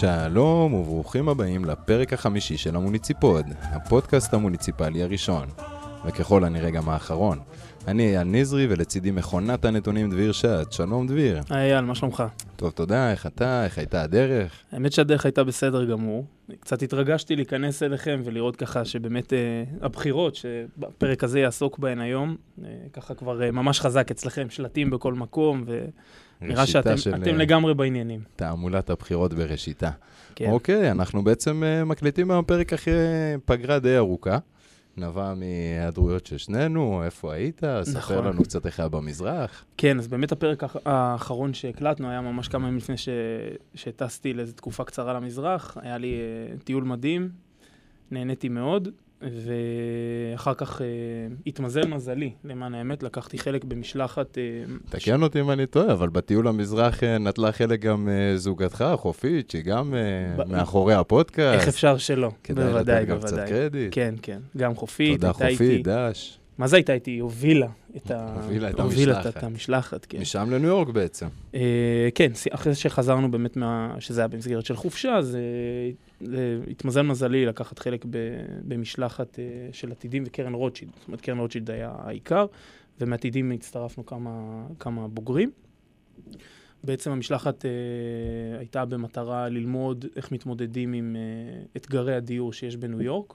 שלום וברוכים הבאים לפרק החמישי של המוניציפוד, הפודקאסט המוניציפלי הראשון, וככל הנראה גם האחרון. אני אייל נזרי ולצידי מכונת הנתונים דביר שץ. שלום דביר. היי אייל, מה שלומך? טוב, תודה, איך אתה? איך הייתה הדרך? האמת שהדרך הייתה בסדר גמור. קצת התרגשתי להיכנס אליכם ולראות ככה שבאמת אה, הבחירות, שבפרק הזה יעסוק בהן היום, אה, ככה כבר אה, ממש חזק אצלכם, שלטים בכל מקום, ונראה שאתם של, אה, לגמרי בעניינים. תעמולת הבחירות בראשיתה. כן. אוקיי, אנחנו בעצם אה, מקליטים היום פרק אחרי פגרה די ארוכה. נבע מהיעדרויות של שנינו, איפה היית? ספר נכון. לנו קצת איך היה במזרח. כן, אז באמת הפרק האח- האחרון שהקלטנו היה ממש כמה ימים לפני ש... שטסתי לאיזו תקופה קצרה למזרח. היה לי אה, טיול מדהים, נהניתי מאוד, ואחר כך אה, התמזל מזלי, למען האמת, לקחתי חלק במשלחת... אה, תקן אותי אם אני טועה, אבל בטיול למזרח אה, נטלה חלק גם אה, זוגתך, חופית, שהיא גם אה, ב- מאחורי הפודקאסט. איך אפשר שלא? כדאי בוודאי, לתת גם קצת בוודאי. קרדיט. כן, כן. גם חופית, תודה הייתה איתי. חופית, דש. מה זה הייתה איתי? היא הובילה את ה... הובילה את המשלחת. את המשלחת, כן. משם לניו יורק בעצם. אה, כן, אחרי שחזרנו באמת מה... שזה היה במסגרת של חופשה, אז אה, אה, התמזל מזלי לקחת חלק ב... במשלחת אה, של עתידים וקרן רוטשילד. זאת אומרת, קרן רוטשילד היה העיקר, ומעתידים הצטרפנו כמה, כמה בוגרים. בעצם המשלחת אה, הייתה במטרה ללמוד איך מתמודדים עם אה, אתגרי הדיור שיש בניו יורק,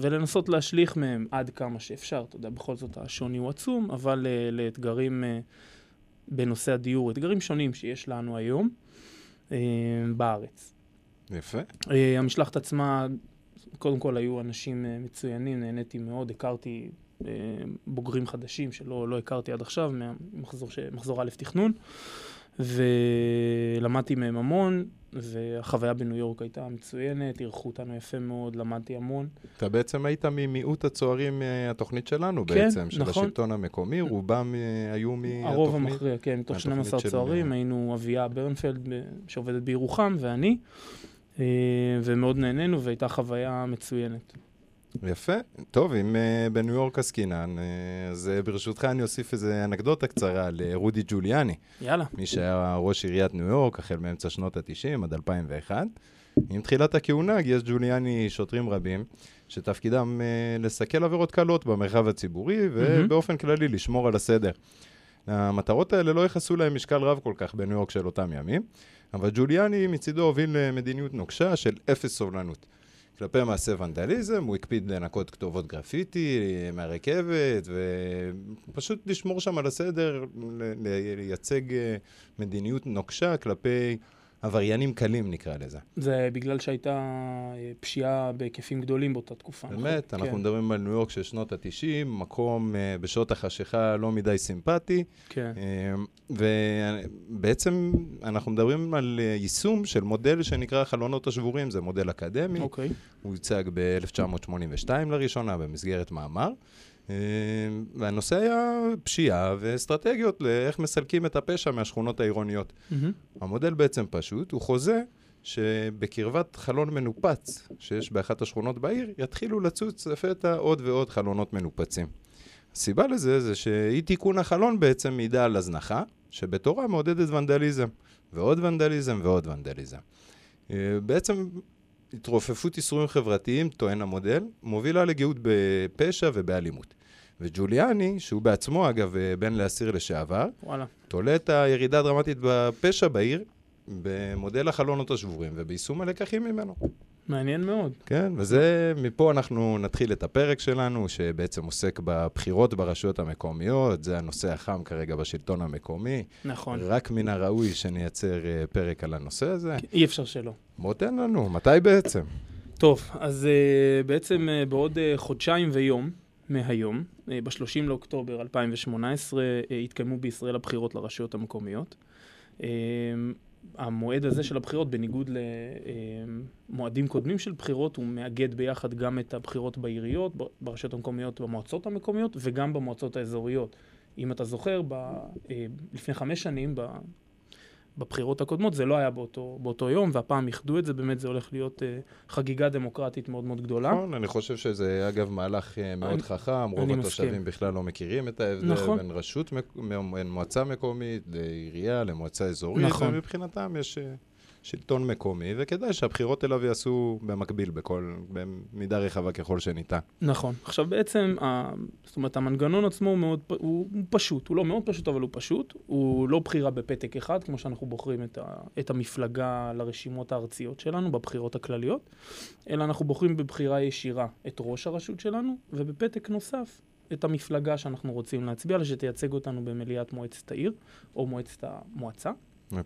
ולנסות להשליך מהם עד כמה שאפשר. אתה יודע, בכל זאת השוני הוא עצום, אבל אה, לאתגרים אה, בנושא הדיור, אתגרים שונים שיש לנו היום אה, בארץ. יפה. אה, המשלחת עצמה, קודם כל היו אנשים אה, מצוינים, נהניתי מאוד, הכרתי אה, בוגרים חדשים שלא לא הכרתי עד עכשיו, ממחזור ש- א' תכנון, ולמדתי מהם המון, והחוויה בניו יורק הייתה מצוינת, אירחו אותנו יפה מאוד, למדתי המון. אתה בעצם היית ממיעוט הצוערים מהתוכנית שלנו כן, בעצם, של נכון. השלטון המקומי, רובם אה, היו מהתוכנית. הרוב המכריע, כן, מתוך מהתוכנית 12 של- צוערים, היינו אביה ברנפלד שעובדת בירוחם ואני, אה, ומאוד נהנינו והייתה חוויה מצוינת. יפה. טוב, אם uh, בניו יורק עסקינן, uh, אז uh, ברשותך אני אוסיף איזו אנקדוטה קצרה על uh, רודי ג'וליאני, יאללה. מי שהיה ראש עיריית ניו יורק החל מאמצע שנות ה-90 עד 2001. עם תחילת הכהונה גייס ג'וליאני שוטרים רבים, שתפקידם uh, לסכל עבירות קלות במרחב הציבורי, ובאופן כללי לשמור על הסדר. המטרות האלה לא ייחסו להם משקל רב כל כך בניו יורק של אותם ימים, אבל ג'וליאני מצידו הוביל למדיניות נוקשה של אפס סובלנות. כלפי מעשה ונדליזם, הוא הקפיד לנקות כתובות גרפיטי מהרכבת, ופשוט לשמור שם על הסדר, לייצג אה, מדיניות נוקשה כלפי עבריינים קלים, נקרא לזה. זה בגלל שהייתה אה, פשיעה בהיקפים גדולים באותה תקופה. באמת, אנחנו כן, מדברים על ניו יורק של שנות ה-90, מקום אה, בשעות החשיכה לא מדי סימפטי, כן, אה, ובעצם אנחנו מדברים על יישום של מודל שנקרא החלונות השבורים, זה מודל אקדמי. אוקיי. הוא הוצג ב-1982 לראשונה במסגרת מאמר, והנושא היה פשיעה ואסטרטגיות לאיך מסלקים את הפשע מהשכונות העירוניות. מהמם. המודל בעצם פשוט, הוא חוזה שבקרבת חלון מנופץ שיש באחת השכונות בעיר, יתחילו לצוץ לפתע עוד ועוד חלונות מנופצים. הסיבה לזה זה שאי תיקון החלון בעצם מעידה על הזנחה, שבתורה מעודדת ונדליזם, ועוד ונדליזם ועוד ונדליזם. אה, בעצם התרופפות איסורים חברתיים, טוען המודל, מובילה לגאות בפשע ובאלימות. וג'וליאני, שהוא בעצמו אגב אה, בן לאסיר לשעבר, וואלה. תולה את הירידה הדרמטית בפשע בעיר במודל החלונות השבורים וביישום הלקחים ממנו. מעניין מאוד. כן, וזה, מפה אנחנו נתחיל את הפרק שלנו, שבעצם עוסק בבחירות ברשויות המקומיות, זה הנושא החם כרגע בשלטון המקומי. נכון. רק מן הראוי שנייצר אה, פרק על הנושא הזה. אי אפשר שלא. בוא תן לנו, מתי בעצם? טוב, אז uh, בעצם uh, בעוד uh, חודשיים ויום מהיום, uh, ב-30 לאוקטובר 2018, uh, יתקיימו בישראל הבחירות לרשויות המקומיות. Uh, המועד הזה של הבחירות, בניגוד למועדים קודמים של בחירות, הוא מאגד ביחד גם את הבחירות בעיריות, ברשויות המקומיות, במועצות המקומיות וגם במועצות האזוריות. אם אתה זוכר, ב, אה, לפני חמש שנים, בבחירות הקודמות זה לא היה באותו, באותו יום, והפעם איחדו את זה, באמת זה הולך להיות אה, חגיגה דמוקרטית מאוד מאוד גדולה. נכון, אני חושב שזה אגב מהלך אה, מאוד אני- חכם, רוב התושבים מסכים. בכלל לא מכירים את ההבדל נכון. בין רשות, מק- בין מועצה מקומית לעירייה, למועצה אזורית, נכון. ומבחינתם יש אה, שלטון מקומי, וכדאי שהבחירות אליו יעשו במקביל, בכל, במידה רחבה ככל שניתן. נכון. עכשיו בעצם, ה, זאת אומרת, המנגנון עצמו מאוד, הוא פשוט, הוא לא מאוד פשוט, אבל הוא פשוט. הוא לא בחירה בפתק אחד, כמו שאנחנו בוחרים את, ה, את המפלגה לרשימות הארציות שלנו, בבחירות הכלליות, אלא אנחנו בוחרים בבחירה ישירה את ראש הרשות שלנו, ובפתק נוסף את המפלגה שאנחנו רוצים להצביע לה, שתייצג אותנו במליאת מועצת העיר, או מועצת המועצה.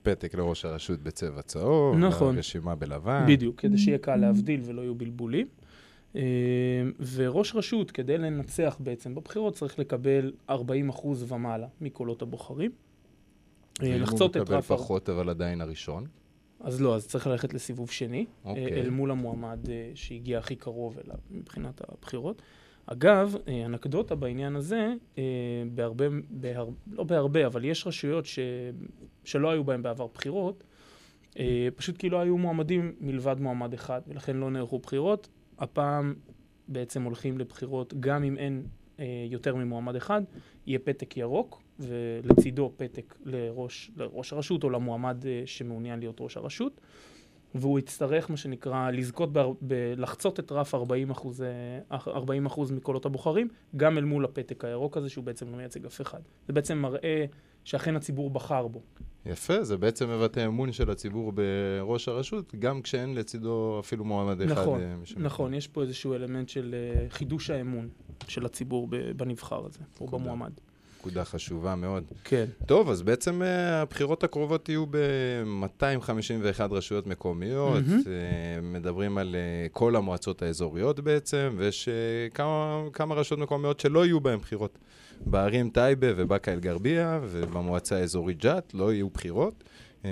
פתק לראש הרשות בצבע צהוב, נכון. רשימה בלבן. בדיוק, כדי שיהיה קל להבדיל ולא יהיו בלבולים. אה, וראש רשות, כדי לנצח בעצם בבחירות, צריך לקבל 40% ומעלה מקולות הבוחרים. אה, הוא לחצות את מקבל רף... ה- פחות, אבל עדיין הראשון. אז לא, אז צריך ללכת לסיבוב שני, אה, אוקיי. אל מול המועמד שהגיע הכי קרוב אליו מבחינת הבחירות. אגב, אה, אנקדוטה בעניין הזה, אה, בהרבה, בהר, לא בהרבה, אבל יש רשויות ש, שלא היו בהן בעבר בחירות, אה, פשוט כי לא היו מועמדים מלבד מועמד אחד, ולכן לא נערכו בחירות. הפעם בעצם הולכים לבחירות גם אם אין יותר ממועמד אחד, יהיה פתק ירוק, ולצידו פתק לראש, לראש הרשות או למועמד שמעוניין להיות ראש הרשות. והוא יצטרך, מה שנקרא, לזכות, ב- ב- לחצות את רף 40 אחוז, אה, 40 אחוז מקולות הבוחרים, גם אל מול הפתק הירוק הזה, שהוא בעצם לא מייצג אף אחד. זה בעצם מראה שאכן הציבור בחר בו. יפה, זה בעצם מבטא אמון של הציבור בראש הרשות, גם כשאין לצידו אפילו מועמד אחד. נכון, אה, משום- נכון, יש פה איזשהו אלמנט של אה, חידוש האמון של הציבור בנבחר הזה, או נקודה. במועמד. נקודה חשובה מאוד. כן, טוב, אז בעצם אה, הבחירות הקרובות יהיו ב-251 רשויות מקומיות. אה, מדברים על אה, כל המועצות האזוריות בעצם, ויש כמה רשויות מקומיות שלא יהיו בהן בחירות. בערים טייבה ובאקה אל-גרבייה, ובמועצה האזורית ג'ת לא יהיו בחירות. אה,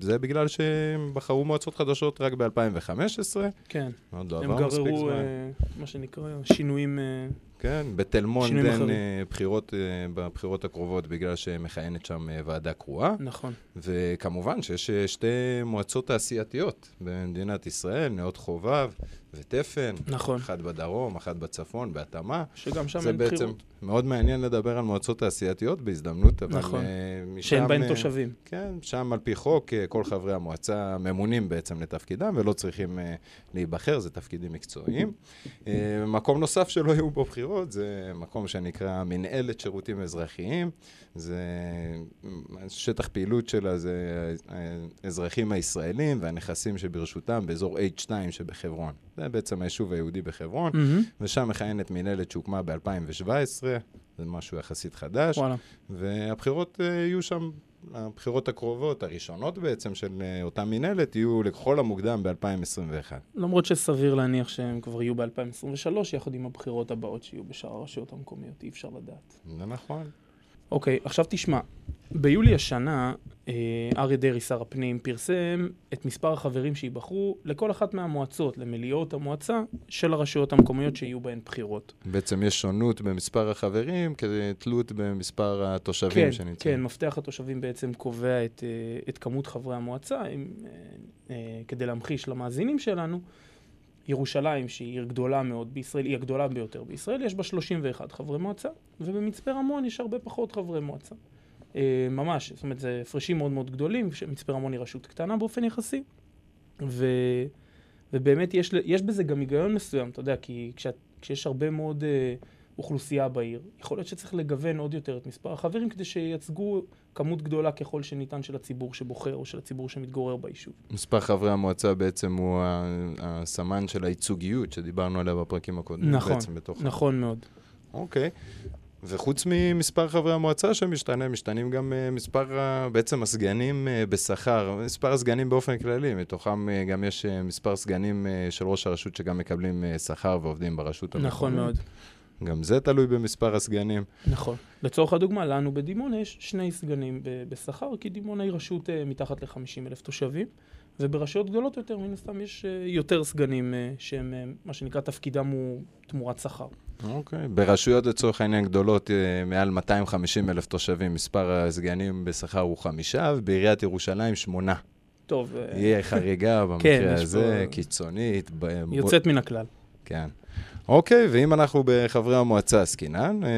זה בגלל שהם בחרו מועצות חדשות רק ב-2015, כן. עוד לא הם עבר מספיק גררו, זמן. אה, מה שנקרא, שינויים... אה, כן, בתל מונד אין. אה, בחירות בבחירות הקרובות בגלל שמכהנת שם ועדה קרואה. נכון. וכמובן שיש שתי מועצות תעשייתיות במדינת ישראל, נאות חובב ותפן, נכון. אחת בדרום, אחת בצפון, בהתאמה. שגם שם אין בעצם בחירות. מאוד מעניין לדבר על מועצות תעשייתיות בהזדמנות, אבל נכון. אה, משם... שאין בהן אה, תושבים. כן, שם על פי חוק אה, כל חברי המועצה ממונים בעצם לתפקידם ולא צריכים להיבחר, זה תפקידים מקצועיים. מקום נוסף שלא יהיו בו בחירות זה מקום שנקרא מנהלת שירותים אזרחיים. זה שטח פעילות שלה זה האזרחים הישראלים והנכסים שברשותם באזור H2 שבחברון. זה בעצם היישוב היהודי בחברון, מהמם. ושם מכהנת מנהלת שהוקמה ב-2017, זה משהו יחסית חדש. וואלה. והבחירות אה, יהיו שם, הבחירות הקרובות, הראשונות בעצם של אה, אותה מינהלת, יהיו לכל המוקדם ב-2021. למרות שסביר להניח שהם כבר יהיו ב-2023, יחד עם הבחירות הבאות שיהיו בשאר הרשויות המקומיות, אי אפשר לדעת. זה נכון. אוקיי, עכשיו תשמע. ביולי השנה, אה, אריה דרעי, שר הפנים, פרסם את מספר החברים שייבחרו לכל אחת מהמועצות, למליאות המועצה של הרשויות המקומיות שיהיו בהן בחירות. בעצם יש שונות במספר החברים, כתלות במספר התושבים כן, שנמצאים. כן, מפתח התושבים בעצם קובע את, אה, את כמות חברי המועצה, עם, אה, אה, כדי להמחיש למאזינים שלנו. ירושלים, שהיא עיר גדולה מאוד בישראל, היא הגדולה ביותר בישראל, יש בה 31 חברי מועצה, ובמצפה רמון יש הרבה פחות חברי מועצה. אה, ממש, זאת אומרת, זה הפרשים מאוד מאוד גדולים, שמצפה רמון היא רשות קטנה באופן יחסי, ו, ובאמת יש, יש בזה גם היגיון מסוים, אתה יודע, כי כשאת, כשיש הרבה מאוד אה, אוכלוסייה בעיר, יכול להיות שצריך לגוון עוד יותר את מספר החברים כדי שייצגו כמות גדולה ככל שניתן של הציבור שבוחר או של הציבור שמתגורר ביישוב. מספר חברי המועצה בעצם הוא הסמן של הייצוגיות שדיברנו עליה בפרקים הקודמים. נכון, בעצם בתוך... נכון מאוד. אוקיי. וחוץ ממספר חברי המועצה שמשתנה, משתנים גם uh, מספר, בעצם הסגנים uh, בשכר, מספר הסגנים באופן כללי, מתוכם uh, גם יש מספר סגנים של ראש הרשות שגם מקבלים שכר ועובדים ברשות המקומית. נכון מאוד. גם זה תלוי במספר הסגנים. נכון. לצורך הדוגמה, לנו בדימונה יש שני סגנים בשכר, כי דימונה היא רשות אה, מתחת ל-50 אלף תושבים, וברשויות גדולות יותר, מן הסתם, יש אה, יותר סגנים אה, שהם, אה, מה שנקרא, תפקידם הוא תמורת שכר. אוקיי. ברשויות לצורך העניין גדולות, uh, מעל 250 אלף תושבים, מספר הסגנים בשכר הוא חמישה, ובעיריית ירושלים שמונה. טוב, יהיה חריגה כן, במקרה יש הזה, פה- קיצונית. ב- יוצאת מן הכלל. כן. אוקיי, ואם אנחנו בחברי המועצה עסקינן, אה,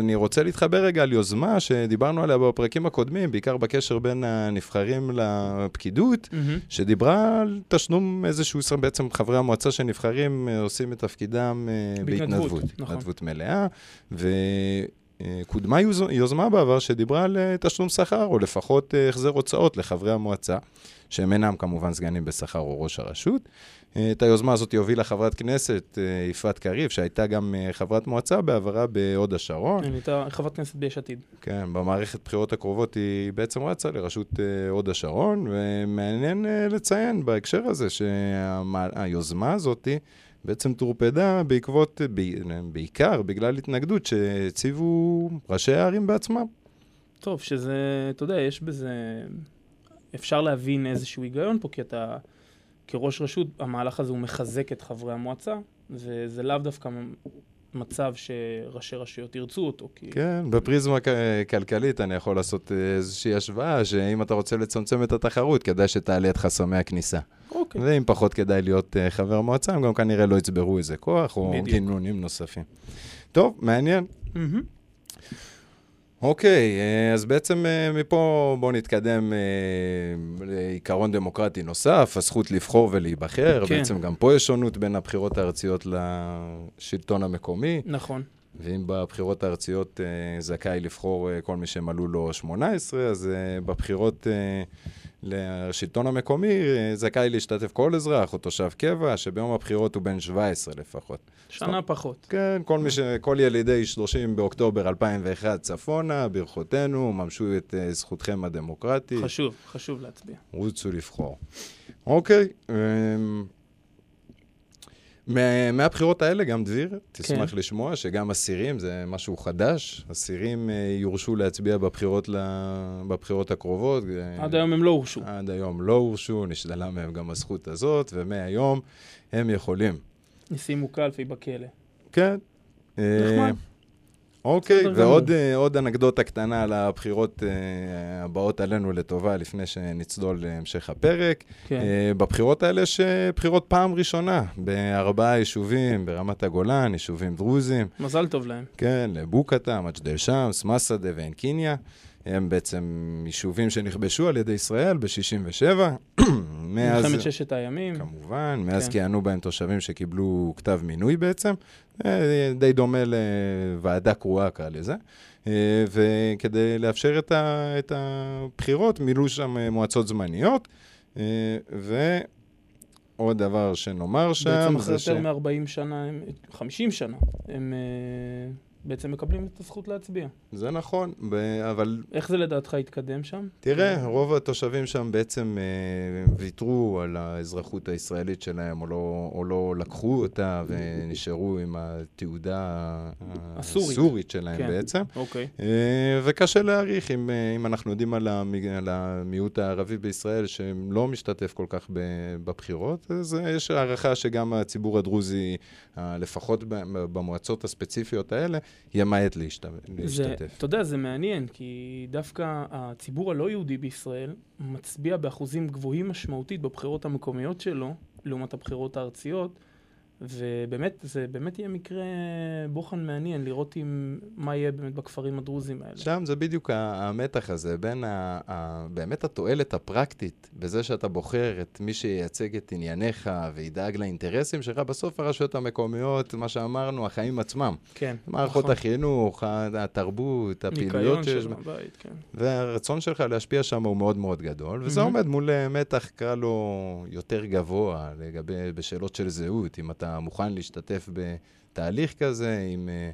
אני רוצה להתחבר רגע על יוזמה שדיברנו עליה בפרקים הקודמים, בעיקר בקשר בין הנבחרים לפקידות, מהמם. שדיברה על תשלום איזשהו, בעצם חברי המועצה שנבחרים אה, עושים את תפקידם אה, בהתנדבות, בהתנדבות. נכון. מלאה, וקודמה יוז- יוזמה בעבר שדיברה על תשלום שכר, או לפחות החזר הוצאות לחברי המועצה, שהם אינם כמובן סגנים בשכר או ראש הרשות. את היוזמה הזאת הובילה חברת כנסת, אה, יפעת קריב, שהייתה גם אה, חברת מועצה בעברה בהוד השרון. אני הייתה חברת כנסת ביש עתיד. כן, במערכת בחירות הקרובות היא בעצם רצה לראשות אה, הוד השרון, ומעניין לציין בהקשר הזה שהיוזמה הזאת בעצם טורפדה בעקבות, ב, בעיקר בגלל התנגדות שהציבו ראשי הערים בעצמם. טוב, שזה, אתה יודע, יש בזה... אפשר להבין איזשהו היגיון פה, כי אתה, כראש רשות, המהלך הזה הוא מחזק את חברי המועצה, וזה לאו דווקא מצב שראשי רשויות ירצו אותו, כי... כן, בפריזמה כלכלית אני יכול לעשות אה, איזושהי השוואה, שאם אתה רוצה לצמצם את התחרות, כדאי שתעלה את חסמי הכניסה. אוקיי. ואם פחות כדאי להיות אה, חבר מועצה, הם גם כנראה לא יצברו איזה כוח או. גינונים נוספים. טוב, מעניין. מהמם. אוקיי, אה, אז בעצם אה, מפה בואו נתקדם אה, לעיקרון דמוקרטי נוסף, הזכות לבחור ולהיבחר. כן. בעצם גם פה יש שונות בין הבחירות הארציות לשלטון המקומי, נכון. ואם בבחירות הארציות זכאי לבחור כל מי שמלאו לו 18, אז בבחירות לשלטון המקומי זכאי להשתתף כל אזרח או תושב קבע, שביום הבחירות הוא בן 17 לפחות. שנה פחות. כן, כל, מי ש... כל ילידי 30 באוקטובר 2001 צפונה, ברכותינו, ממשו את uh, זכותכם הדמוקרטית, חשוב, חשוב להצביע. רוצו לבחור. אוקיי, um, מהבחירות האלה, גם דביר, תשמח כן. לשמוע שגם אסירים, זה משהו חדש, אסירים uh, יורשו להצביע בבחירות, ל... בבחירות הקרובות. אה, עד היום הם לא הורשו. עד היום לא הורשו, נשללה מהם גם הזכות הזאת, ומהיום הם יכולים. ישימו קלפי בכלא. כן. נחמד. אוקיי, ועוד. אה, אנקדוטה קטנה על הבחירות אה, הבאות עלינו לטובה, לפני שנצלול להמשך הפרק. כן. אה, בבחירות האלה יש בחירות פעם ראשונה, בארבעה יישובים, ברמת הגולן, יישובים דרוזיים. מזל טוב להם. כן, לבוקעתא, מג'דל שמס, מסעדה ועין קיניה. הם בעצם יישובים שנכבשו על ידי ישראל ב-67. מאז... מלחמת ששת הימים. כמובן, מאז כן. כיהנו בהם תושבים שקיבלו כתב מינוי בעצם, אה, די דומה לוועדה קרואה קרא לזה. אה, וכדי לאפשר את, ה, את הבחירות, מילאו שם אה, מועצות זמניות. ועוד דבר שנאמר שם, בעצם אחרי זה ש... יותר מ-40 שנה, הם- 50 שנה, הם בעצם מקבלים את הזכות להצביע. זה נכון, ב- אבל איך זה לדעתך התקדם שם? תראה, רוב התושבים שם בעצם אה, ויתרו על האזרחות הישראלית שלהם, או לא, או לא לקחו אותה ונשארו עם התעודה הסורית. הסורית שלהם כן. בעצם. אוקיי. אה, וקשה להעריך אם, אה, אם אנחנו יודעים על, המג... על המיעוט הערבי בישראל שלא משתתף כל כך בבחירות, אז אה, יש הערכה שגם הציבור הדרוזי, לפחות במועצות הספציפיות האלה, ימעט. זה, להשתתף. אתה יודע, זה מעניין, כי דווקא הציבור הלא יהודי בישראל מצביע באחוזים גבוהים משמעותית בבחירות המקומיות שלו, לעומת הבחירות הארציות, ובאמת, זה באמת יהיה מקרה בוחן מעניין, לראות עם, מה יהיה באמת בכפרים הדרוזיים האלה. שם זה בדיוק המתח הזה בין ה- ה- באמת התועלת הפרקטית בזה שאתה בוחר את מי שייצג את ענייניך וידאג לאינטרסים שלך, בסוף הרשויות המקומיות, מה שאמרנו, החיים עצמם. כן, מערכות נכון. החינוך, התרבות, הפעילויות ניקיון שיש, של הבית, כן. והרצון שלך להשפיע שם הוא מאוד מאוד גדול, וזה מהמם. עומד מול אה, מתח, קרא לו, יותר גבוה, לגבי, בשאלות של זהות, אם אתה מוכן להשתתף בתהליך כזה, עם, אה,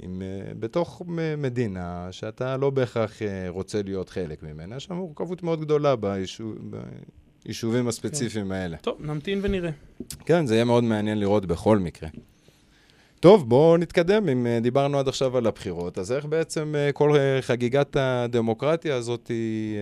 עם, אה, בתוך מדינה שאתה לא בהכרח אה, רוצה להיות חלק ממנה, יש שם מורכבות מאוד גדולה ביישוב, ביישובים הספציפיים האלה. טוב, נמתין ונראה. כן, זה יהיה מאוד מעניין לראות בכל מקרה. טוב, בואו נתקדם. אם אה, דיברנו עד עכשיו על הבחירות, אז איך בעצם אה, כל אה, חגיגת הדמוקרטיה הזאת היא...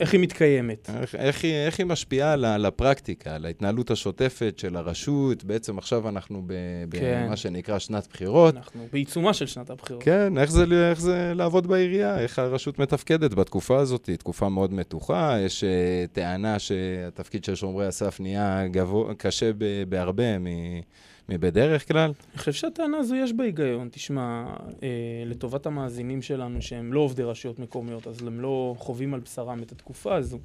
איך היא מתקיימת? איך, איך, היא, איך היא משפיעה על, על הפרקטיקה, על ההתנהלות השוטפת של הרשות? בעצם עכשיו אנחנו ב- כן. במה שנקרא שנת בחירות. אנחנו בעיצומה של שנת הבחירות. כן, איך זה, איך זה לעבוד בעירייה, איך הרשות מתפקדת בתקופה הזאת, היא תקופה מאוד מתוחה, יש טענה שהתפקיד של שומרי הסף נהיה גבוה, קשה ב, בהרבה מ, מבדרך כלל? אני חושב שהטענה הזו יש בה היגיון. תשמע, אה, לטובת המאזינים שלנו שהם לא עובדי רשויות מקומיות, אז הם לא חווים על בשרם את התקופה הזו.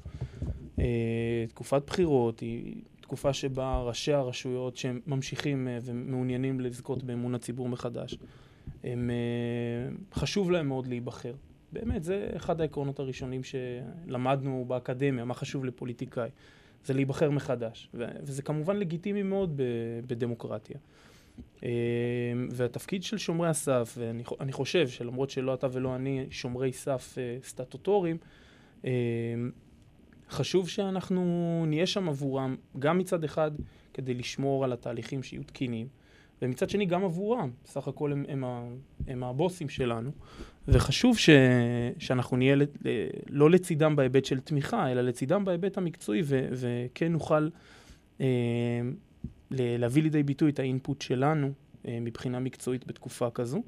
אה, תקופת בחירות היא תקופה שבה ראשי הרשויות שהם ממשיכים אה, ומעוניינים לזכות באמון הציבור מחדש, הם, אה, חשוב להם מאוד להיבחר. באמת, זה אחד העקרונות הראשונים שלמדנו באקדמיה, מה חשוב לפוליטיקאי. זה להיבחר מחדש, וזה כמובן לגיטימי מאוד בדמוקרטיה. אה, והתפקיד של שומרי הסף, ואני חושב שלמרות שלא אתה ולא אני שומרי סף אה, סטטוטוריים, אה, חשוב שאנחנו נהיה שם עבורם, גם מצד אחד כדי לשמור על התהליכים שיהיו תקינים, ומצד שני גם עבורם, בסך הכל הם, הם, הם הבוסים שלנו, וחשוב ש, שאנחנו נהיה לא לצידם בהיבט של תמיכה, אלא לצידם בהיבט המקצועי, ו, וכן נוכל אה, להביא לידי ביטוי את האינפוט שלנו אה, מבחינה מקצועית בתקופה כזו.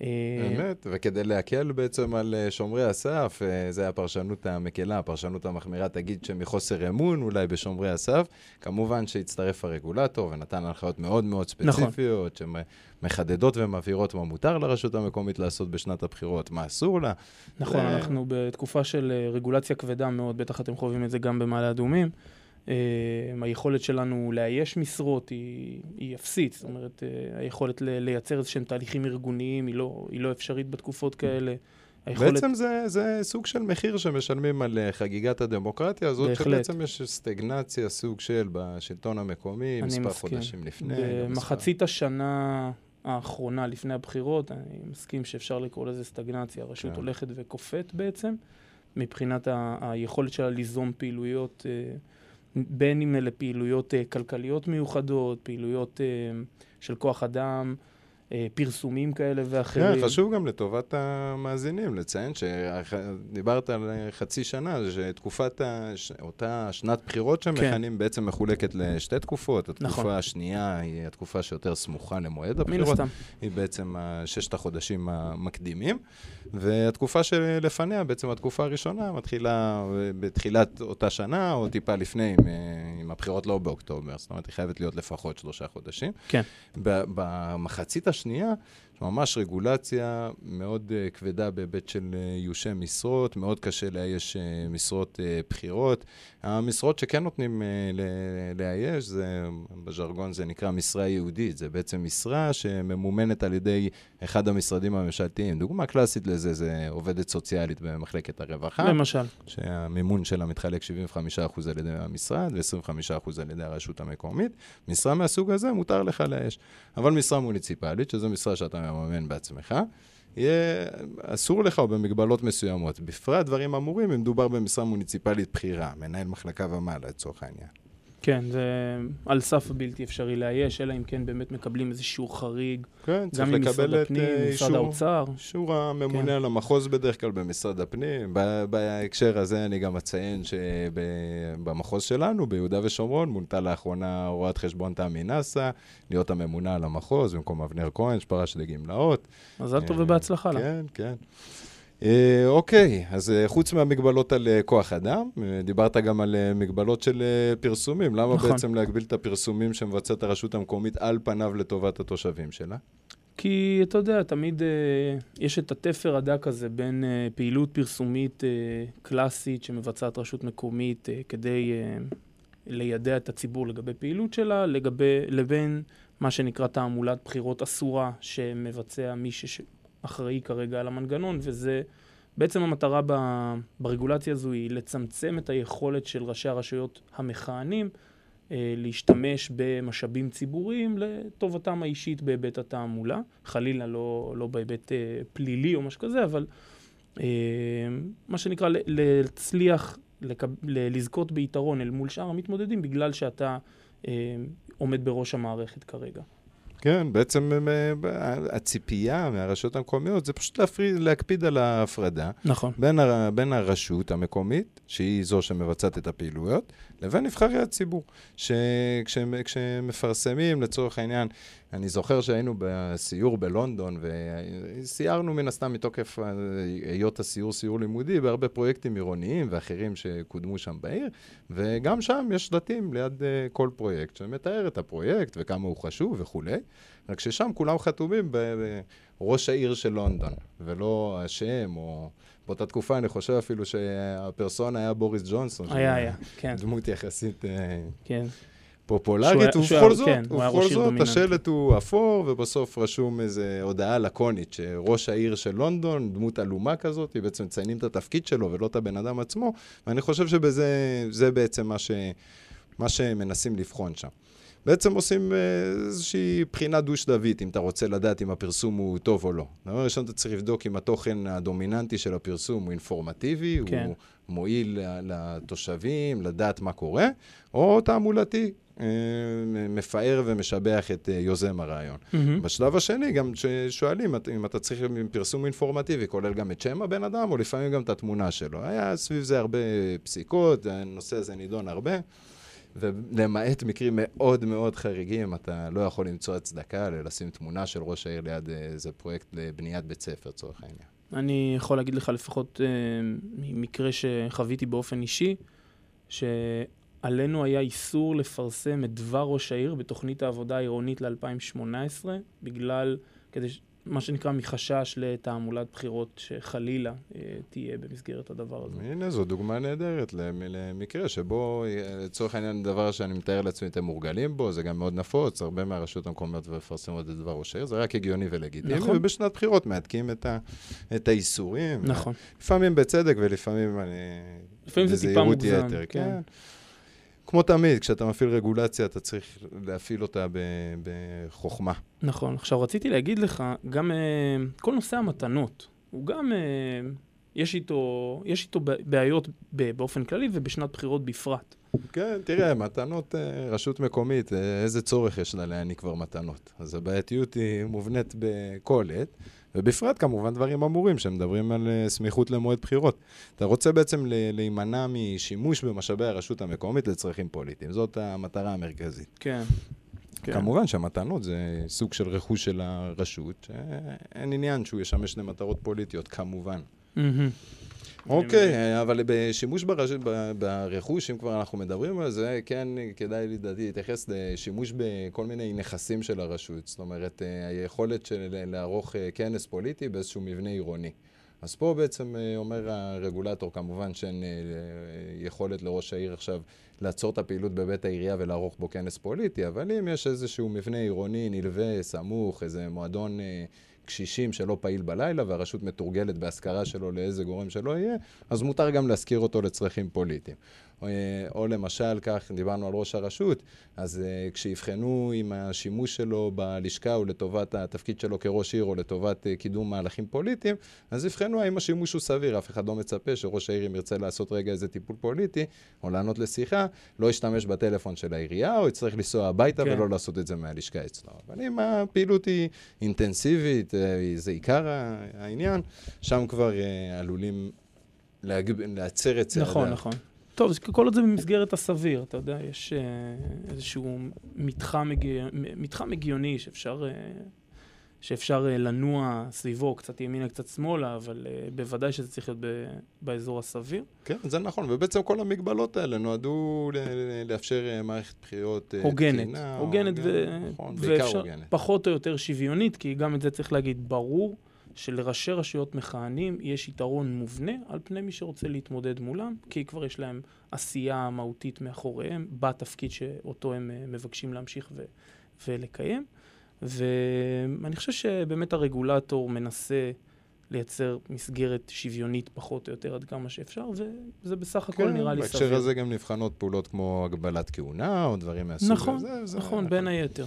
באמת, וכדי להקל בעצם על אה, שומרי הסף, אה, זה הפרשנות המקלה, הפרשנות המחמירה תגיד שמחוסר אמון אולי בשומרי הסף, כמובן שהצטרף הרגולטור ונתן הנחיות מאוד מאוד נכון. ספציפיות, נכון. שמחדדות ומבהירות מה מותר לרשות המקומית לעשות בשנת הבחירות, מה אסור לה. נכון, ו... אנחנו בתקופה של אה, רגולציה כבדה מאוד, בטח אתם חווים את זה גם במעלה אדומים. Uh, היכולת שלנו לאייש משרות היא, היא אפסית, זאת אומרת, uh, היכולת לייצר איזה שהם תהליכים ארגוניים היא לא, היא לא אפשרית בתקופות כאלה. היכולת... בעצם זה, זה סוג של מחיר שמשלמים על uh, חגיגת הדמוקרטיה הזאת, בהחלט. שבעצם יש סטגנציה, סוג של, בשלטון המקומי, מספר מסכים. חודשים לפני. במחצית מספר... השנה האחרונה, לפני הבחירות, אני מסכים שאפשר לקרוא לזה סטגנציה. הרשות כן. הולכת וקופאת בעצם, מבחינת ה- היכולת שלה ליזום פעילויות... Uh, בין אם אלה פעילויות uh, כלכליות מיוחדות, פעילויות uh, של כוח אדם, אה, פרסומים כאלה ואחרים. כן, חשוב גם לטובת המאזינים לציין שדיברת על חצי שנה, שתקופת אותה שנת בחירות שמכנים כן. בעצם מחולקת לשתי תקופות. התקופה נכון. השנייה היא התקופה שיותר סמוכה למועד הבחירות. מן הסתם. היא בעצם ששת החודשים המקדימים, והתקופה שלפניה, בעצם התקופה הראשונה, מתחילה בתחילת אותה שנה, או טיפה לפני, אם הבחירות לא באוקטובר. זאת אומרת, היא חייבת להיות לפחות שלושה חודשים. כן. במחצית השנייה... ממש רגולציה מאוד uh, כבדה בהיבט של uh, איושי משרות, מאוד קשה לאייש uh, משרות uh, בחירות. המשרות שכן נותנים uh, לאייש, זה, בז'רגון זה נקרא משרה יהודית, זה בעצם משרה שממומנת על ידי אחד המשרדים הממשלתיים. דוגמה קלאסית לזה זה עובדת סוציאלית במחלקת הרווחה. למשל. שהמימון שלה מתחלק 75% על ידי המשרד ו-25% על ידי הרשות המקומית. משרה מהסוג הזה מותר לך לאייש. אבל משרה מוניציפלית, שזו משרה שאתה מממן בעצמך, יהיה אסור לך או במגבלות מסוימות. בפרט דברים אמורים אם מדובר במשרה מוניציפלית בכירה, מנהל מחלקה ומעלה לצורך העניין. כן, זה על סף הבלתי אפשרי לאייש, אלא אם כן באמת מקבלים איזשהו חריג. כן, צריך לקבל את הפנים, אה, אישור. אישור הממונה כן. על המחוז בדרך כלל במשרד הפנים. בהקשר הזה אני גם אציין שבמחוז שלנו, ביהודה ושומרון, מונתה לאחרונה רואת חשבון תמי נאסא, להיות הממונה על המחוז במקום אבנר כהן, שפרש לגמלאות. מזל טוב אה, ובהצלחה לה. כן, כן. אה, אוקיי, אז אה, חוץ מהמגבלות על אה, כוח אדם, דיברת גם על מגבלות של פרסומים. למה נכון. בעצם להגביל את הפרסומים שמבצעת הרשות המקומית על פניו לטובת התושבים שלה? כי אתה יודע, תמיד אה, יש את התפר הדק הזה בין אה, פעילות פרסומית אה, קלאסית שמבצעת רשות מקומית אה, כדי אה, לידע את הציבור לגבי פעילות שלה, לגבי, לבין מה שנקרא תעמולת בחירות אסורה שמבצע מי ש... אחראי כרגע על המנגנון, וזה בעצם המטרה ב, ברגולציה הזו היא לצמצם את היכולת של ראשי הרשויות המכהנים אה, להשתמש במשאבים ציבוריים לטובתם האישית בהיבט התעמולה, חלילה לא, לא בהיבט אה, פלילי או משהו כזה, אבל אה, מה שנקרא להצליח לקב, לזכות ביתרון אל מול שאר המתמודדים בגלל שאתה אה, עומד בראש המערכת כרגע. כן, בעצם אה, הציפייה מהרשויות המקומיות זה פשוט להפריד, להקפיד על ההפרדה. נכון. בין, הר, בין הרשות המקומית, שהיא זו שמבצעת את הפעילויות, לבין נבחרי הציבור. שכשמפרסמים, לצורך העניין, אני זוכר שהיינו בסיור בלונדון, וסיירנו מן הסתם מתוקף היות הסיור סיור לימודי בהרבה פרויקטים עירוניים ואחרים שקודמו שם בעיר, וגם שם יש שלטים ליד uh, כל פרויקט שמתאר את הפרויקט וכמה הוא חשוב וכולי, רק ששם כולם חתומים בראש העיר של לונדון, ולא השם או... באותה תקופה אני חושב אפילו שהפרסונה היה בוריס ג'ונסון. היה, היה, כן. דמות יחסית... אה, כן. פופולרית, ובכל זאת, כן, ובכל זאת השלט הוא אפור, ובסוף רשום איזו הודעה לקונית, שראש העיר של לונדון, דמות עלומה כזאת, בעצם מציינים את התפקיד שלו ולא את הבן אדם עצמו, ואני חושב שבזה, זה בעצם מה, ש, מה שמנסים לבחון שם. בעצם עושים אה, איזושהי בחינה דו-שלבית, אם אתה רוצה לדעת אם הפרסום הוא טוב או לא. דבר ראשון, אתה צריך לבדוק אם התוכן הדומיננטי של הפרסום הוא אינפורמטיבי, כן. הוא מועיל לתושבים, לדעת מה קורה, או תעמולתי, אה, מפאר ומשבח את אה, יוזם הרעיון. Mm-hmm. בשלב השני, גם שואלים אם אתה צריך פרסום אינפורמטיבי, כולל גם את שם הבן אדם, או לפעמים גם את התמונה שלו. היה סביב זה הרבה פסיקות, הנושא הזה נידון הרבה. ולמעט מקרים מאוד מאוד חריגים, אתה לא יכול למצוא הצדקה לשים תמונה של ראש העיר ליד אה, איזה פרויקט לבניית בית ספר, לצורך העניין. אני יכול להגיד לך לפחות אה, ממקרה שחוויתי באופן אישי, שעלינו היה איסור לפרסם את דבר ראש העיר בתוכנית העבודה העירונית ל-2018, בגלל, כדי מה שנקרא מחשש לתעמולת בחירות שחלילה אה, תהיה במסגרת הדבר הזה. הנה, זו דוגמה נהדרת למקרה שבו, אה, לצורך העניין, דבר שאני מתאר לעצמי, אתם מורגלים בו, זה גם מאוד נפוץ, הרבה מהרשויות המקומיות מפרסמות את דבר ראש העיר, זה רק הגיוני ולגיטימי, נכון. ובשנת בחירות מהדקים את, ה, את האיסורים. נכון. לפעמים בצדק ולפעמים אני... לפעמים זה טיפה מוגזם. יתר, כן. כן. כמו תמיד, כשאתה מפעיל רגולציה, אתה צריך להפעיל אותה בחוכמה. נכון. עכשיו, רציתי להגיד לך, גם uh, כל נושא המתנות, הוא גם, uh, יש, איתו, יש איתו בעיות באופן כללי ובשנת בחירות בפרט. כן, תראה, מתנות, uh, רשות מקומית, איזה צורך יש לה להעניק כבר מתנות? אז הבעייתיות היא מובנית בכל עת. ובפרט כמובן דברים אמורים שמדברים על uh, סמיכות למועד בחירות. אתה רוצה בעצם להימנע משימוש במשאבי הרשות המקומית לצרכים פוליטיים. זאת המטרה המרכזית. כן. כן. כמובן שהמתנות זה סוג של רכוש של הרשות, שאין עניין שהוא ישמש למטרות פוליטיות, כמובן. Mm-hmm. אוקיי, אבל בשימוש ברש... ברכוש, אם כבר אנחנו מדברים על זה, כן כדאי לדעתי להתייחס לשימוש בכל מיני נכסים של הרשות. זאת אומרת, אה, היכולת של לערוך אה, כנס פוליטי באיזשהו מבנה עירוני. אז פה בעצם אה, אומר הרגולטור, כמובן שאין יכולת לראש העיר עכשיו לעצור את הפעילות בבית העירייה ולערוך בו כנס פוליטי, אבל אם יש איזשהו מבנה עירוני נלווה, סמוך, איזה מועדון קשישים שלא פעיל בלילה והרשות מתורגלת בהשכרה שלו לאיזה גורם שלא יהיה, אז מותר גם להשכיר אותו לצרכים פוליטיים. או, אה, או למשל, כך דיברנו על ראש הרשות, אז uh, כשיבחנו אם השימוש שלו בלשכה הוא לטובת התפקיד שלו כראש עיר או לטובת uh, קידום מהלכים פוליטיים, אז יבחנו האם השימוש הוא סביר. אף אחד לא מצפה שראש העיר, אם ירצה לעשות רגע איזה טיפול פוליטי, או לענות לשיחה, לא ישתמש בטלפון של העירייה, או יצטרך לנסוע הביתה כן. ולא לעשות את זה מהלשכה אצלו. אבל אם הפעילות היא אינטנסיבית, זה עיקר העניין, שם כבר עלולים להג... להצר את צעדיו. נכון, נכון. טוב, כל עוד זה במסגרת הסביר, אתה יודע, יש אה, איזשהו מתחם, הגיוני, מתחם הגיוני שאפשר, אה, שאפשר אה, לנוע סביבו, קצת ימינה, קצת שמאלה, אבל בוודאי שזה צריך להיות ב, באזור הסביר. כן, זה נכון, ובעצם כל המגבלות האלה נועדו לאפשר מערכת בחירות הוגנת, תקינה. הוגנת, ו... נכון, בעיקר הוגנת. פחות או יותר שוויונית, כי גם את זה צריך להגיד ברור. שלראשי רשויות מכהנים יש יתרון מובנה על פני מי שרוצה להתמודד מולם, כי כבר יש להם עשייה מהותית מאחוריהם בתפקיד שאותו הם אה, מבקשים להמשיך ו- ולקיים. ואני חושב שבאמת הרגולטור מנסה לייצר מסגרת שוויונית פחות או יותר עד כמה שאפשר, וזה בסך הכל כן, נראה לי סביר. בהקשר הזה גם נבחנות פעולות כמו הגבלת כהונה או דברים מהסוג נכון, הזה. נכון, נכון, בין היתר.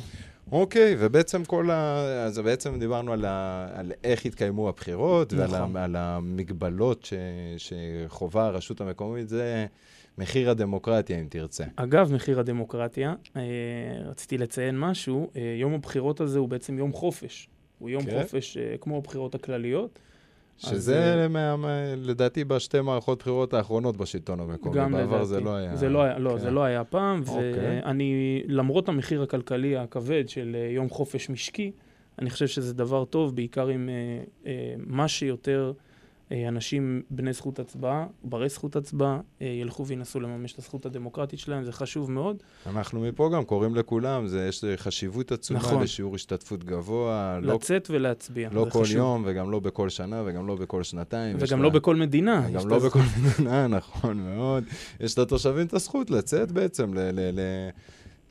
אוקיי, ובעצם כל ה... אז בעצם דיברנו על, ה... על איך התקיימו הבחירות, נכון. ועל ה... על המגבלות ש... שחובה הרשות המקומית, זה מחיר הדמוקרטיה, אם תרצה. אגב, מחיר הדמוקרטיה, אה, רציתי לציין משהו, אה, יום הבחירות הזה הוא בעצם יום חופש. הוא יום כן. חופש אה, כמו הבחירות הכלליות. שזה מה, לדעתי בשתי מערכות בחירות האחרונות בשלטון המקומי. גם בעבר לדעתי. זה לא היה... זה לא היה, לא, כן. זה לא היה פעם, אוקיי. ואני, למרות המחיר הכלכלי הכבד של אה, יום חופש משקי, אני חושב שזה דבר טוב, בעיקר אם אה, אה, מה שיותר אה, אנשים בני זכות הצבעה, ברי זכות הצבעה, אה, ילכו וינסו לממש את הזכות הדמוקרטית שלהם, זה חשוב מאוד. אנחנו מפה גם קוראים לכולם, זה, יש חשיבות עצומה נכון. לשיעור השתתפות גבוה, לא, לצאת ולהצביע, לא כל חשוב. יום וגם לא בכל שנה וגם לא בכל שנתיים. וגם לה- לא בכל מדינה. גם לא בכל מדינה, נכון מאוד. יש לתושבים את הזכות לצאת בעצם, ל- ל- ל-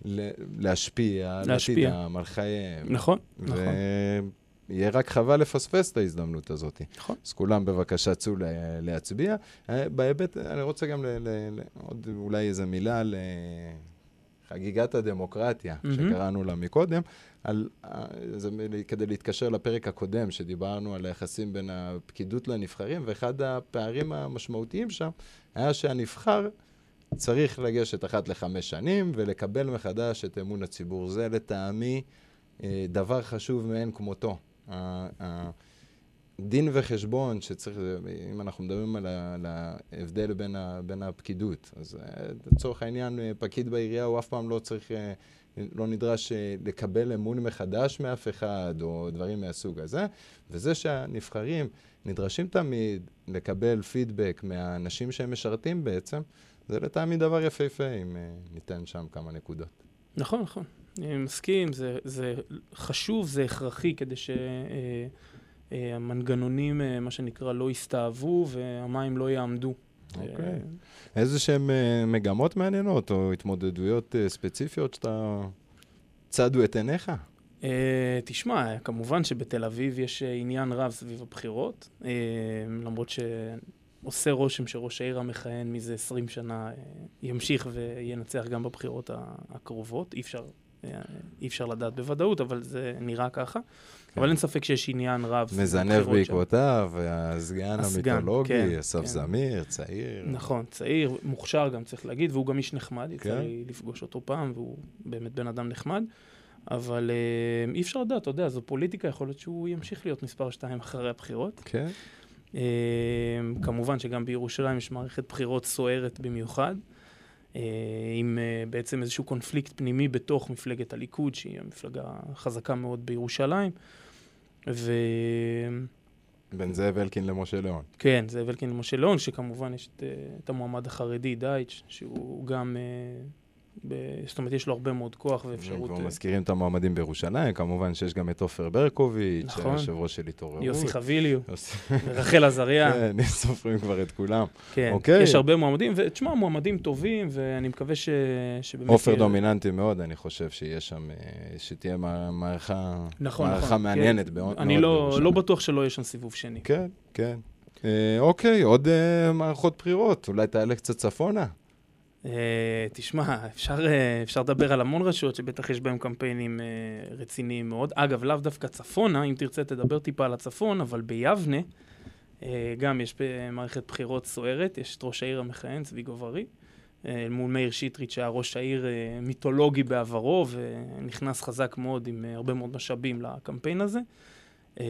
ל- להשפיע על להשפיע. עתידם, על חייהם. נכון, נכון. ויהיה רק חבל לפספס את ההזדמנות הזאת. נכון. אז כולם בבקשה צאו לה- להצביע. אה, בהיבט, אני רוצה גם ל- ל- ל- עוד אולי איזה מילה על אה, חגיגת הדמוקרטיה, מהמם. שקראנו לה מקודם, על, אה, זה כדי להתקשר לפרק הקודם, שדיברנו על היחסים בין הפקידות לנבחרים, ואחד הפערים המשמעותיים שם היה שהנבחר צריך לגשת אחת לחמש שנים ולקבל מחדש את אמון הציבור. זה לטעמי דבר חשוב מאין כמותו. ה- ה- דין וחשבון שצריך, אם אנחנו מדברים על ההבדל בין, ה, בין הפקידות, אז אה, לצורך העניין, אה, פקיד בעירייה הוא אף פעם לא צריך, אה, לא נדרש לקבל אמון מחדש מאף אחד, או דברים מהסוג הזה, וזה שהנבחרים נדרשים תמיד לקבל פידבק מהאנשים שהם משרתים בעצם, זה לטעמי דבר יפהפה, אם ניתן שם כמה נקודות. נכון, נכון. אני מסכים, זה, זה חשוב, זה הכרחי כדי שהמנגנונים, מה שנקרא, לא יסתאבו והמים לא יעמדו. אוקיי. אה, איזה שהן אה, מגמות מעניינות, או התמודדויות אה, ספציפיות שאתה... צדו את עיניך? אה, תשמע, כמובן שבתל אביב יש אה, עניין רב סביב הבחירות, אה, למרות שעושה רושם שראש העיר המכהן מזה 20 שנה אה, ימשיך וינצח גם בבחירות הקרובות. אי אפשר, אה, אי אפשר לדעת בוודאות, אבל זה נראה ככה. כן. אבל אין ספק שיש עניין רב מזנב. בעקבותיו, הסגן, המיתולוגי, כן, אסף כן. זמיר, צעיר. נכון, צעיר, מוכשר גם צריך להגיד, והוא גם איש נחמד, יצא כן. לי לפגוש אותו פעם, והוא באמת בן אדם נחמד. אבל אה, אי אפשר לדעת, אתה יודע, זו פוליטיקה, יכול להיות שהוא ימשיך להיות מספר שתיים אחרי הבחירות. כן. אה, כמובן שגם בירושלים יש מערכת בחירות סוערת במיוחד, אה, עם אה, בעצם איזשהו קונפליקט פנימי בתוך מפלגת הליכוד, שהיא המפלגה חזקה מאוד בירושלים. וכן, בין זאב אלקין למשה ליאון. זאב אלקין ומשה ליאון, שכמובן יש את, אה, את המועמד החרדי, דייטש, שהוא גם, אה, ב, זאת אומרת, יש לו הרבה מאוד כוח ואפשרות. כבר אה, מזכירים את המועמדים בירושלים, כמובן שיש גם את עופר ברקוביץ', נכון. היושב ראש של התעוררות. יוסי חביליו. רחל עזריה. כן, סופרים כבר את כולם. כן, אוקיי. יש הרבה מועמדים, ותשמע, מועמדים טובים, ואני מקווה ש... שבאמת... עופר יהיה- דומיננטי מאוד, אני חושב שיש שם, אה, שתהיה מע- מערכה נכון, מערכה נכון. מעניינת כן. מאוד אני לא. לא בטוח שלא יהיה שם סיבוב שני. כן, כן. אה, אוקיי, עוד אה, מערכות בחירות, אולי תעלה קצת צפונה. אה, תשמע, אפשר, אה, אפשר לדבר על המון רשויות שבטח יש בהן קמפיינים אה, רציניים מאוד. אגב, לאו דווקא צפונה, אם תרצה תדבר טיפה על הצפון, אבל ביבנה גם יש מערכת בחירות סוערת, יש את ראש העיר המכהן, צבי גוב-ארי, אה, מול מאיר שטרית, שהיה ראש העיר מיתולוגי בעברו, ונכנס חזק מאוד עם הרבה מאוד משאבים לקמפיין הזה. אה,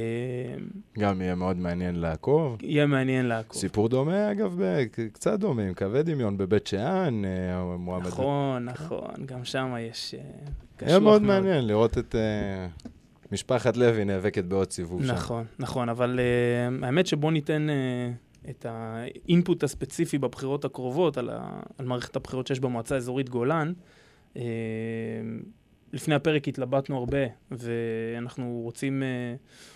גם יהיה מאוד מעניין לעקוב. יהיה מעניין לעקוב. סיפור דומה, אגב, קצת דומה, עם קווי דמיון בבית שאן, אה, המועמד. נכון, נכון, גם שם יש... אה, היה קשוח מאוד מעניין לראות את אה, משפחת לוי נאבקת בעוד סיבוב שם. נכון, נכון, אבל uh, האמת שבוא ניתן uh, את האינפוט הספציפי בבחירות הקרובות על, ה, על מערכת הבחירות שיש במועצה האזורית גולן. Uh, לפני הפרק התלבטנו הרבה, ואנחנו רוצים uh,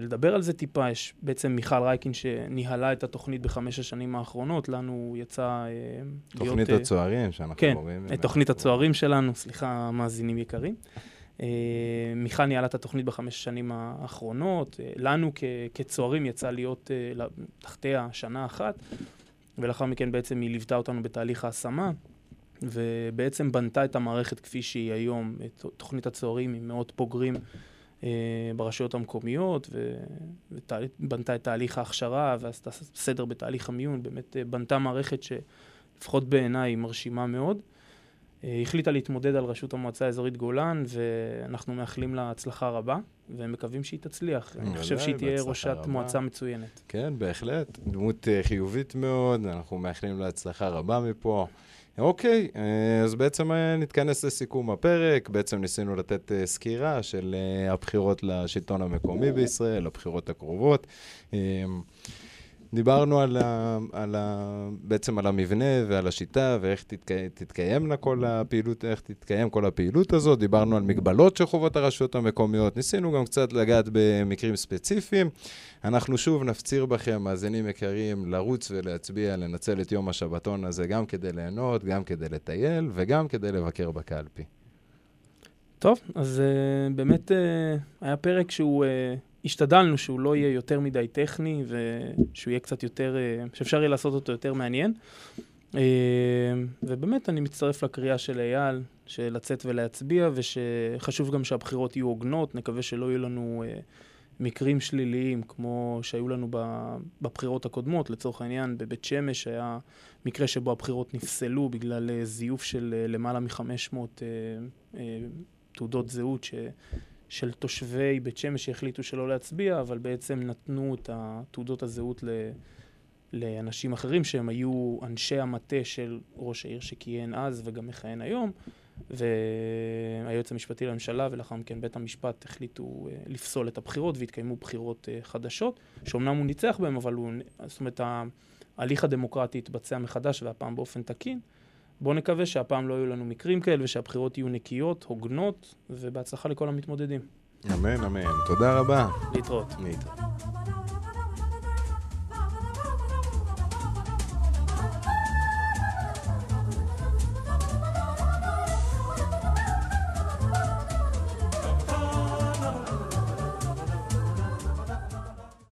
לדבר על זה טיפה. יש בעצם מיכל רייקין שניהלה את התוכנית בחמש השנים האחרונות, לנו יצא uh, להיות... תוכנית אה, הצוערים שאנחנו כן, רואים. את תוכנית הצוערים שלנו, סליחה, מאזינים יקרים. אה, מיכל ניהלה את התוכנית בחמש השנים האחרונות. אה, לנו כ- כצוערים יצא להיות אה, תחתיה שנה אחת, ולאחר מכן בעצם היא ליוותה אותנו בתהליך ההשמה, ובעצם בנתה את המערכת כפי שהיא היום, את תוכנית הצוערים עם מאות בוגרים אה, ברשויות המקומיות, ובנתה את תהליך ההכשרה ועשתה סדר בתהליך המיון, באמת אה, בנתה מערכת שלפחות בעיניי היא מרשימה מאוד. אה, החליטה להתמודד על ראשות המועצה האזורית גולן, ואנחנו מאחלים לה הצלחה רבה, ומקווים שהיא תצליח. אני חושב שהיא תהיה ראשת רבה. מועצה מצוינת. כן, בהחלט. דמות אה, חיובית מאוד, אנחנו מאחלים לה הצלחה רבה מפה. אוקיי, אה, אז בעצם נתכנס לסיכום הפרק. בעצם ניסינו לתת סקירה של הבחירות לשלטון המקומי בישראל, הבחירות הקרובות. דיברנו על ה, על ה, בעצם על המבנה ועל השיטה ואיך תתקי, תתקיימנה כל הפעילות, איך תתקיים כל הפעילות הזאת. דיברנו על מגבלות שחובות הרשויות המקומיות. ניסינו גם קצת לגעת במקרים ספציפיים. אנחנו שוב נפציר בכם, מאזינים יקרים, לרוץ ולהצביע, לנצל את יום השבתון הזה גם כדי ליהנות, גם כדי לטייל וגם כדי לבקר בקלפי. טוב, אז uh, באמת uh, היה פרק שהוא... Uh... השתדלנו שהוא לא יהיה יותר מדי טכני ושהוא יהיה קצת יותר, אה, שאפשר יהיה לעשות אותו יותר מעניין. אה, ובאמת אני מצטרף לקריאה של אייל, של לצאת ולהצביע, ושחשוב גם שהבחירות יהיו הוגנות, נקווה שלא יהיו לנו אה, מקרים שליליים כמו שהיו לנו בבחירות הקודמות. לצורך העניין, בבית שמש היה מקרה שבו הבחירות נפסלו בגלל זיוף של למעלה מ-500 תעודות זהות ש... של תושבי בית שמש שהחליטו שלא להצביע, אבל בעצם נתנו את תעודות הזהות ל... לאנשים אחרים שהם היו אנשי המטה של ראש העיר שכיהן אז וגם מכהן היום, והיועץ המשפטי לממשלה ולאחר מכן בית המשפט החליטו uh, לפסול את הבחירות והתקיימו בחירות uh, חדשות, שאומנם הוא ניצח בהן, אבל הוא, זאת אומרת, ההליך הדמוקרטי התבצע מחדש והפעם באופן תקין. בואו נקווה שהפעם לא יהיו לנו מקרים כאלה ושהבחירות יהיו נקיות, הוגנות, ובהצלחה לכל המתמודדים. אמן, אמן. תודה רבה. להתראות. להתראות.